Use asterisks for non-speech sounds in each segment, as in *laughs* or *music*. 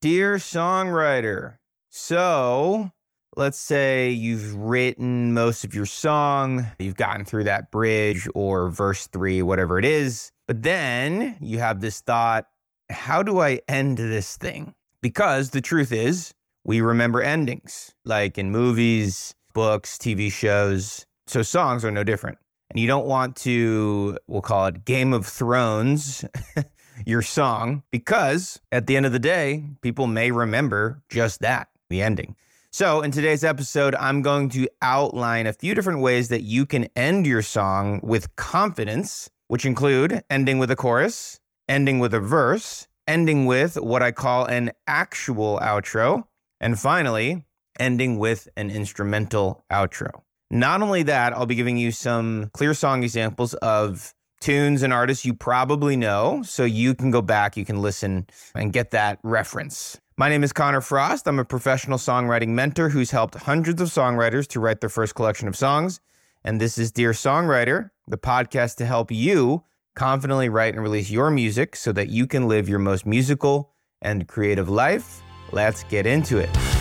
Dear songwriter, so let's say you've written most of your song, you've gotten through that bridge or verse three, whatever it is, but then you have this thought, how do I end this thing? Because the truth is, we remember endings, like in movies, books, TV shows. So songs are no different. You don't want to, we'll call it Game of Thrones, *laughs* your song, because at the end of the day, people may remember just that, the ending. So, in today's episode, I'm going to outline a few different ways that you can end your song with confidence, which include ending with a chorus, ending with a verse, ending with what I call an actual outro, and finally, ending with an instrumental outro. Not only that, I'll be giving you some clear song examples of tunes and artists you probably know, so you can go back, you can listen and get that reference. My name is Connor Frost. I'm a professional songwriting mentor who's helped hundreds of songwriters to write their first collection of songs. And this is Dear Songwriter, the podcast to help you confidently write and release your music so that you can live your most musical and creative life. Let's get into it.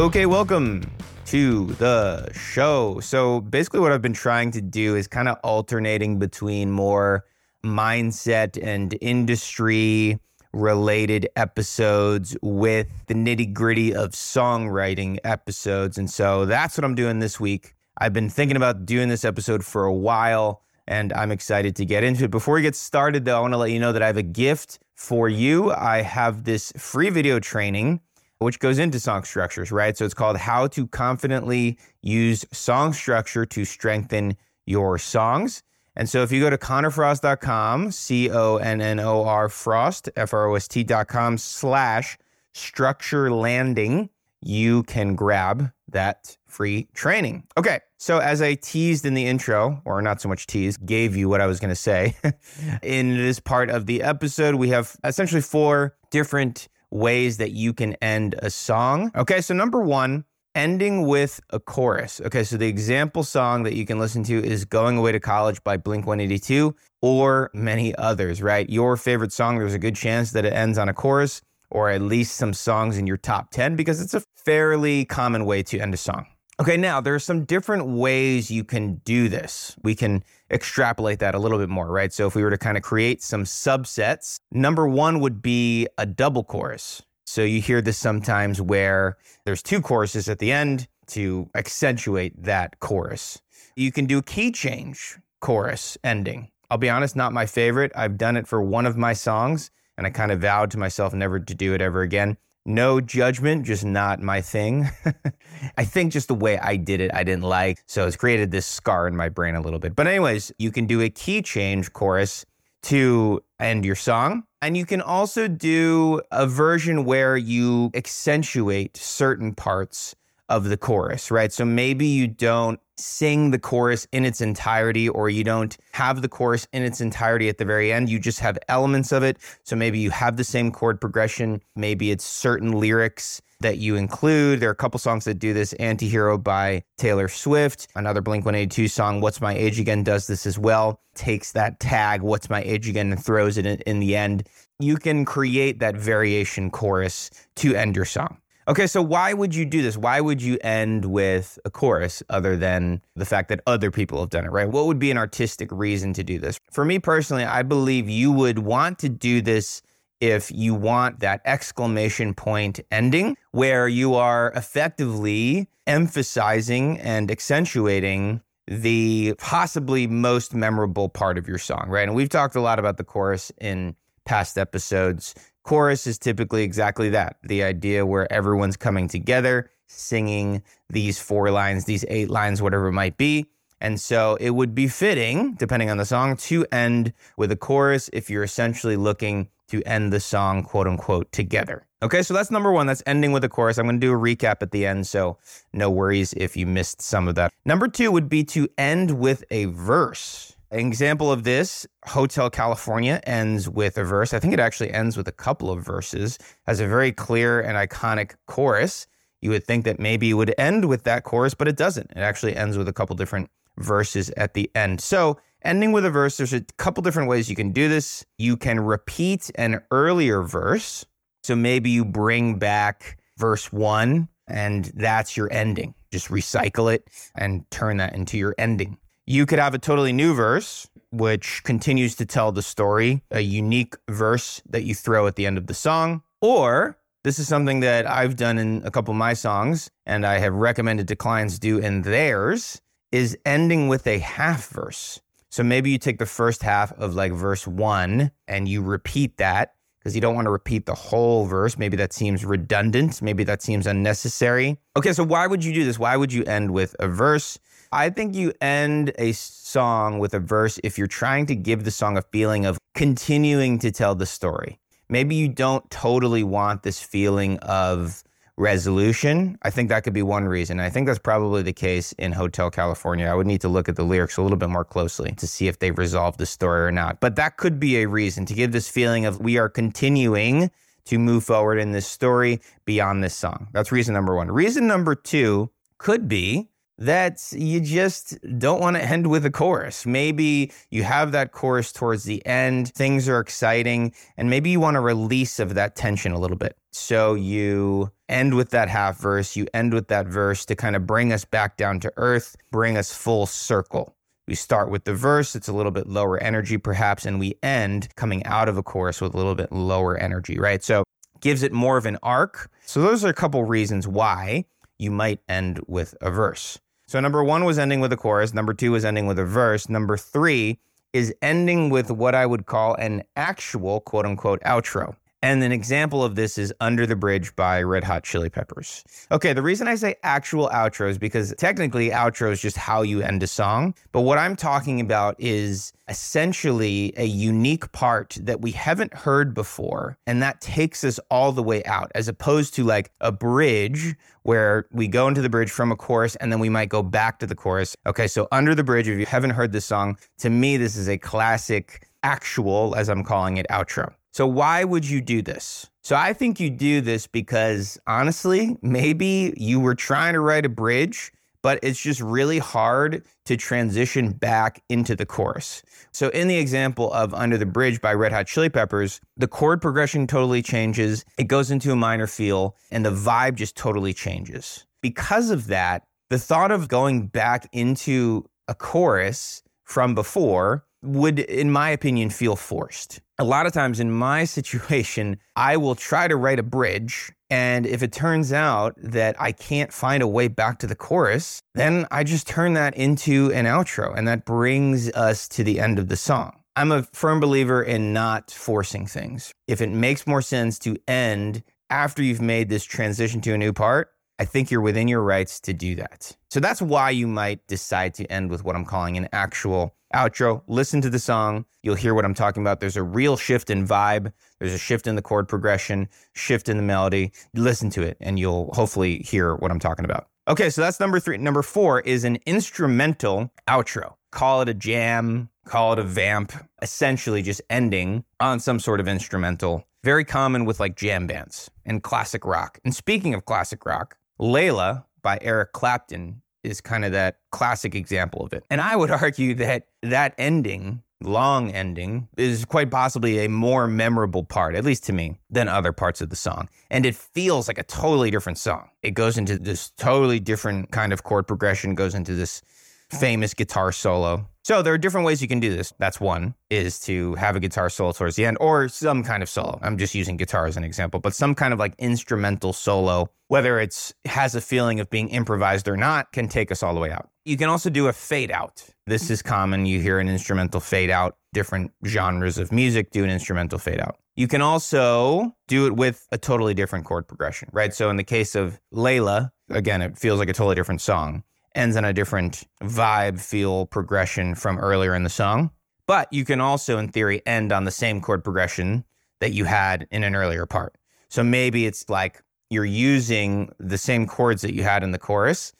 Okay, welcome to the show. So, basically, what I've been trying to do is kind of alternating between more mindset and industry related episodes with the nitty gritty of songwriting episodes. And so that's what I'm doing this week. I've been thinking about doing this episode for a while and I'm excited to get into it. Before we get started, though, I want to let you know that I have a gift for you. I have this free video training which goes into song structures, right? So it's called How to Confidently Use Song Structure to Strengthen Your Songs. And so if you go to connorfrost.com, C O N N O R Frost, F R O S T.com slash structure landing, you can grab that free training. Okay. So as I teased in the intro, or not so much teased, gave you what I was going to say, *laughs* in this part of the episode, we have essentially four different ways that you can end a song. Okay, so number one, ending with a chorus. Okay, so the example song that you can listen to is Going Away to College by Blink 182 or many others, right? Your favorite song, there's a good chance that it ends on a chorus or at least some songs in your top 10 because it's a fairly common way to end a song. Okay, now there are some different ways you can do this. We can extrapolate that a little bit more, right? So if we were to kind of create some subsets, number one would be a double chorus. So you hear this sometimes where there's two choruses at the end to accentuate that chorus. You can do key change chorus ending. I'll be honest, not my favorite. I've done it for one of my songs and I kind of vowed to myself never to do it ever again. No judgment, just not my thing. *laughs* I think just the way I did it, I didn't like. So it's created this scar in my brain a little bit. But, anyways, you can do a key change chorus to end your song. And you can also do a version where you accentuate certain parts of the chorus, right? So maybe you don't sing the chorus in its entirety or you don't have the chorus in its entirety at the very end. You just have elements of it. So maybe you have the same chord progression. Maybe it's certain lyrics that you include. There are a couple songs that do this. Antihero by Taylor Swift, another Blink 182 song, What's My Age Again, does this as well. Takes that tag, What's My Age Again, and throws it in, in the end. You can create that variation chorus to end your song. Okay, so why would you do this? Why would you end with a chorus other than the fact that other people have done it, right? What would be an artistic reason to do this? For me personally, I believe you would want to do this if you want that exclamation point ending where you are effectively emphasizing and accentuating the possibly most memorable part of your song, right? And we've talked a lot about the chorus in past episodes. Chorus is typically exactly that the idea where everyone's coming together, singing these four lines, these eight lines, whatever it might be. And so it would be fitting, depending on the song, to end with a chorus if you're essentially looking to end the song, quote unquote, together. Okay, so that's number one. That's ending with a chorus. I'm going to do a recap at the end, so no worries if you missed some of that. Number two would be to end with a verse. An example of this, Hotel California ends with a verse. I think it actually ends with a couple of verses, has a very clear and iconic chorus. You would think that maybe it would end with that chorus, but it doesn't. It actually ends with a couple different verses at the end. So, ending with a verse, there's a couple different ways you can do this. You can repeat an earlier verse. So maybe you bring back verse one and that's your ending. Just recycle it and turn that into your ending. You could have a totally new verse, which continues to tell the story, a unique verse that you throw at the end of the song. Or this is something that I've done in a couple of my songs and I have recommended to clients do in theirs is ending with a half verse. So maybe you take the first half of like verse one and you repeat that because you don't want to repeat the whole verse. Maybe that seems redundant. Maybe that seems unnecessary. Okay, so why would you do this? Why would you end with a verse? I think you end a song with a verse if you're trying to give the song a feeling of continuing to tell the story. Maybe you don't totally want this feeling of resolution. I think that could be one reason. I think that's probably the case in Hotel California. I would need to look at the lyrics a little bit more closely to see if they resolved the story or not. But that could be a reason to give this feeling of we are continuing to move forward in this story beyond this song. That's reason number one. Reason number two could be that you just don't want to end with a chorus. Maybe you have that chorus towards the end, things are exciting, and maybe you want a release of that tension a little bit. So you end with that half verse, you end with that verse to kind of bring us back down to earth, bring us full circle. We start with the verse, it's a little bit lower energy perhaps, and we end coming out of a chorus with a little bit lower energy, right? So gives it more of an arc. So those are a couple reasons why you might end with a verse. So number one was ending with a chorus. Number two was ending with a verse. Number three is ending with what I would call an actual quote unquote outro. And an example of this is Under the Bridge by Red Hot Chili Peppers. Okay, the reason I say actual outro is because technically outro is just how you end a song. But what I'm talking about is essentially a unique part that we haven't heard before. And that takes us all the way out, as opposed to like a bridge where we go into the bridge from a chorus and then we might go back to the chorus. Okay, so Under the Bridge, if you haven't heard this song, to me, this is a classic actual, as I'm calling it, outro. So, why would you do this? So, I think you do this because honestly, maybe you were trying to write a bridge, but it's just really hard to transition back into the chorus. So, in the example of Under the Bridge by Red Hot Chili Peppers, the chord progression totally changes, it goes into a minor feel, and the vibe just totally changes. Because of that, the thought of going back into a chorus from before would, in my opinion, feel forced. A lot of times in my *laughs* situation, I will try to write a bridge. And if it turns out that I can't find a way back to the chorus, then I just turn that into an outro. And that brings us to the end of the song. I'm a firm believer in not forcing things. If it makes more sense to end after you've made this transition to a new part, I think you're within your rights to do that. So that's why you might decide to end with what I'm calling an actual outro. Listen to the song. You'll hear what I'm talking about. There's a real shift in vibe. There's a shift in the chord progression, shift in the melody. Listen to it and you'll hopefully hear what I'm talking about. Okay, so that's number three. Number four is an instrumental outro. Call it a jam, call it a vamp, essentially just ending on some sort of instrumental. Very common with like jam bands and classic rock. And speaking of classic rock, Layla by Eric Clapton is kind of that classic example of it. And I would *laughs* argue that that ending, long ending, is quite possibly a more memorable part, at least to me, than other parts of the song. And it feels like a totally different song. It goes into this totally different kind of chord progression, goes into this famous guitar solo. So there are different ways you can do this. That's one is to have a guitar solo towards the end or some kind of solo. I'm just using guitar as an example, but some kind of like instrumental solo, whether it's has a feeling of being improvised or not, can take us all the way out. You can also do a fade out. This is common. You hear an instrumental fade out. Different genres of music do an instrumental fade out. You can also do it with a totally different chord progression, right? So in the case of Layla, again, it feels like a totally different song ends on a different vibe, feel, progression from earlier in the song. But you can also, in theory, end on the same chord progression that you had in an earlier part. So maybe it's like you're using the same chords that you had in the chorus,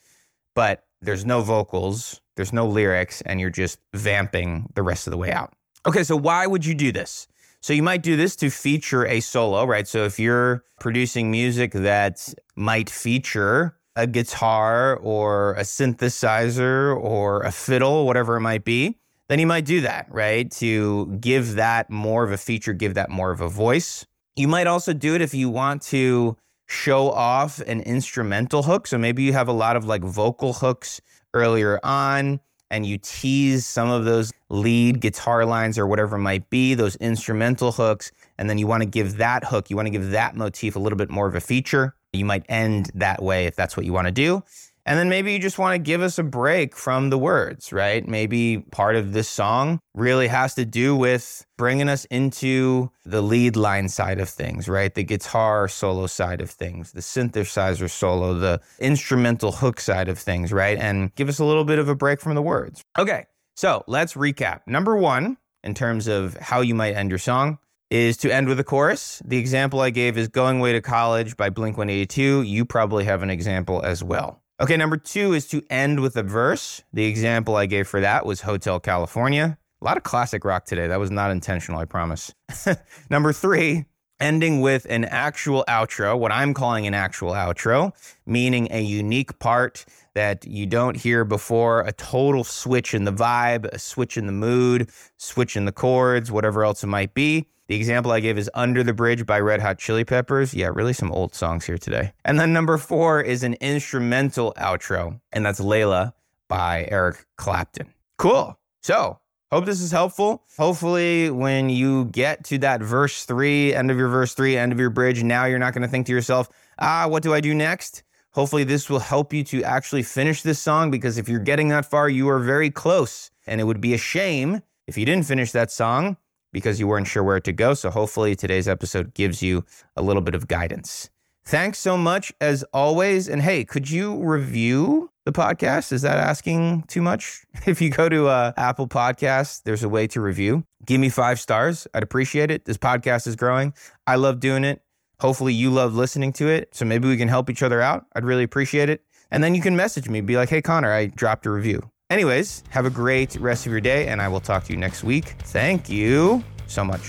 but there's no vocals, there's no lyrics, and you're just vamping the rest of the way out. Okay, so why would you do this? So you might do this to feature a solo, right? So if you're producing music that might feature a guitar or a synthesizer or a fiddle, whatever it might be, then you might do that, right? To give that more of a feature, give that more of a voice. You might also do it if you want to show off an instrumental hook. So maybe you have a lot of like vocal hooks earlier on and you tease some of those lead guitar lines or whatever it might be, those instrumental hooks, and then you want to give that hook, you want to give that motif a little bit more of a feature. You might end that way if that's what you want to do. And then maybe you just want to give us a break from the words, right? Maybe part of this song really has to do with bringing us into the lead line side of things, right? The guitar solo side of things, the synthesizer solo, the instrumental hook side of things, right? And give us a little bit of a break from the words. Okay, so let's recap. Number one, in terms of how you might end your song, is to end with a chorus. The example I gave is Going Away to College by Blink 182. You probably have an example as well. Okay, number two is to end with a verse. The example I gave for that was Hotel California. A lot of classic rock today. That was not intentional, I promise. *laughs* number three, ending with an actual outro, what I'm calling an actual outro, meaning a unique part that you don't hear before, a total switch in the vibe, a switch in the mood, switch in the chords, whatever else it might be. The example I gave is Under the Bridge by Red Hot Chili Peppers. Yeah, really some old songs here today. And then number four is an instrumental outro, and that's Layla by Eric Clapton. Cool. So, hope this is helpful. Hopefully, when you get to that verse three, end of your verse three, end of your bridge, now you're not going to think to yourself, ah, what do I do next? Hopefully, this will help you to actually finish this song because if you're getting that far, you are very close. And it would be a shame if you didn't finish that song because you weren't sure where to go. So hopefully today's episode gives you a little bit of guidance. Thanks so much as always. And hey, could you review the podcast? Is that asking too much? *laughs* If you go to uh, Apple Podcasts, there's a way to review. Give me five stars. I'd appreciate it. This podcast is growing. I love doing it. Hopefully, you love listening to it. So maybe we can help each other out. I'd really appreciate it. And then you can message me, be like, hey, Connor, I dropped a review. Anyways, have a great rest of your day, and I will talk to you next week. Thank you so much.